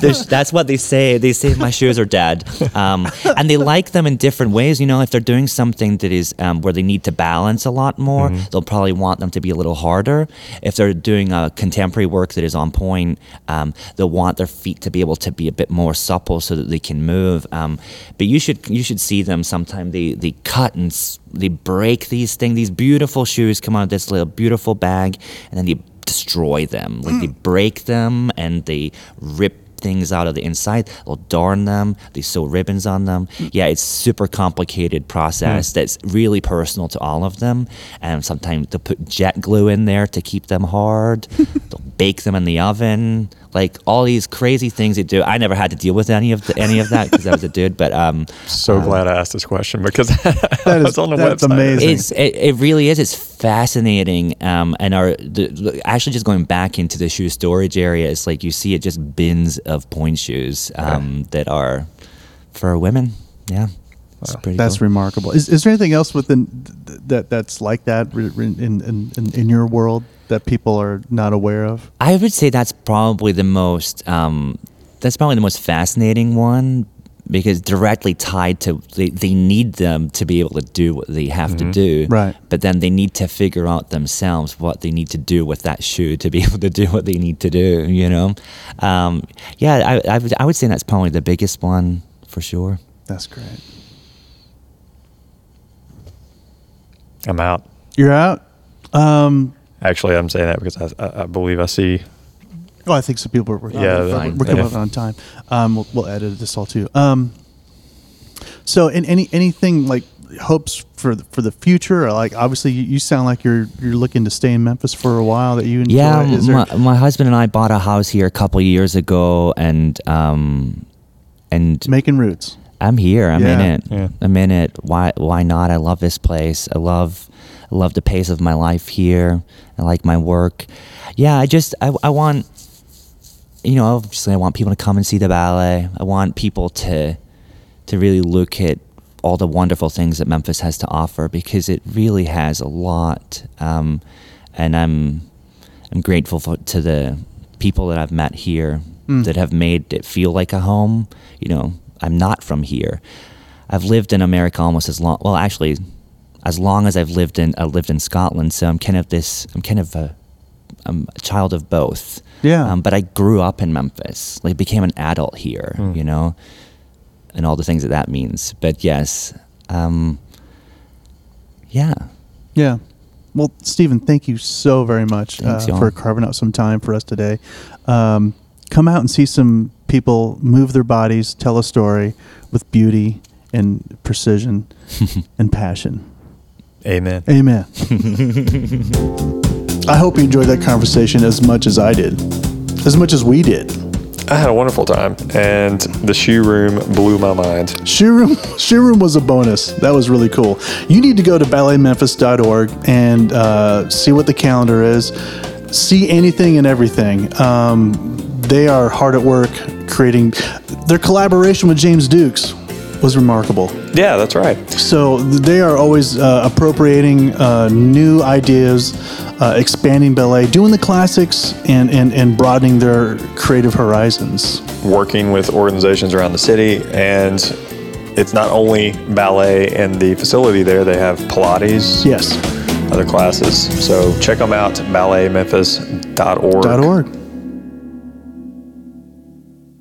shoes. that's what they say. They say my shoes are dead, um, and they like them in different ways. You know, if they're doing something that is um, where they need to balance a lot more, they'll probably want them to be a little harder. If they're doing a contemporary work that is on pointe, um, they'll want their feet to be able to be a bit more supple so that they can move. Um, but you should you should see them sometime. They they cut and they break these things. These beautiful shoes come out of this little beautiful bag, and then they destroy them. Like they mm. break them and they rip things out of the inside. They'll darn them. They sew ribbons on them. Mm. Yeah, it's super complicated process mm. that's really personal to all of them. And sometimes they'll put jet glue in there to keep them hard. they'll bake them in the oven. Like all these crazy things they do. I never had to deal with any of the, any of that because I was a dude. But um, So glad I asked this question because That I is- was on the that's website. amazing. it's it, it really is. It's fascinating. Um, and our the, the- actually just going back into the shoe storage area, it's like you see it just bins of pointe shoes um, that are for women. Yeah, it's pretty. That's cool. remarkable. Is, is there anything else within th- that that's like that re- re- in, in, in, in your world that people are not aware of? I would say that's probably the most. Um, that's probably the most fascinating one because directly tied to they, they need them to be able to do what they have to do Right. but then they need to figure out themselves what they need to do with that shoe to be able to do what they need to do you know um, yeah I, I, would, I would say that's probably the biggest one for sure That's great. I'm out. You're out. Um, Actually, I'm saying that because I, I, I believe I see. oh, I think some people were, Yeah, we're, fine. we're coming Yeah. up on time. Um, we'll, we'll edit this all too. Um, so, in any anything like hopes for the, for the future, like obviously you, you sound like you're you're looking to stay in Memphis for a while. That you enjoy. Yeah, there- my, my husband and I bought a house here a couple years ago, and um, and making roots. I'm here. I'm in it. Yeah. I'm in it. Why? Why not? I love this place. I love, I love the pace of my life here. I like my work. Yeah, I just I, I want, you know, obviously I want people to come and see the ballet. I want people to, to really look at all the wonderful things that Memphis has to offer because it really has a lot. Um, and I'm, I'm grateful for, to the people that I've met here that have made it feel like a home. You know, I'm not from here. I've lived in America almost as long. Well, actually, as long as I've lived in I lived in Scotland. So I'm kind of this. I'm kind of a, I'm a child of both. Yeah. Um, but I grew up in Memphis. Like became an adult here. You know, and all the things that that means. But yes, um, yeah. Yeah. Well, Stephen, thank you so very much uh, Thanks, y'all. for carving out some time for us today. Um, come out and see some people move their bodies, tell a story with beauty and precision and passion. Amen. Amen. I hope you enjoyed that conversation as much as I did, as much as we did. I had a wonderful time, and the shoe room blew my mind. Shoe room, shoe room was a bonus. That was really cool. You need to go to balletmemphis.org and uh, see what the calendar is. See anything and everything. Um, they are hard at work creating. Their collaboration with James Dukes was remarkable. Yeah, that's right. So they are always uh, appropriating uh, new ideas, uh, expanding ballet, doing the classics, and, and, and broadening their creative horizons. Working with organizations around the city, and it's not only ballet and the facility there, they have Pilates, Yes. other classes. So check them out, balletmemphis.org. Org.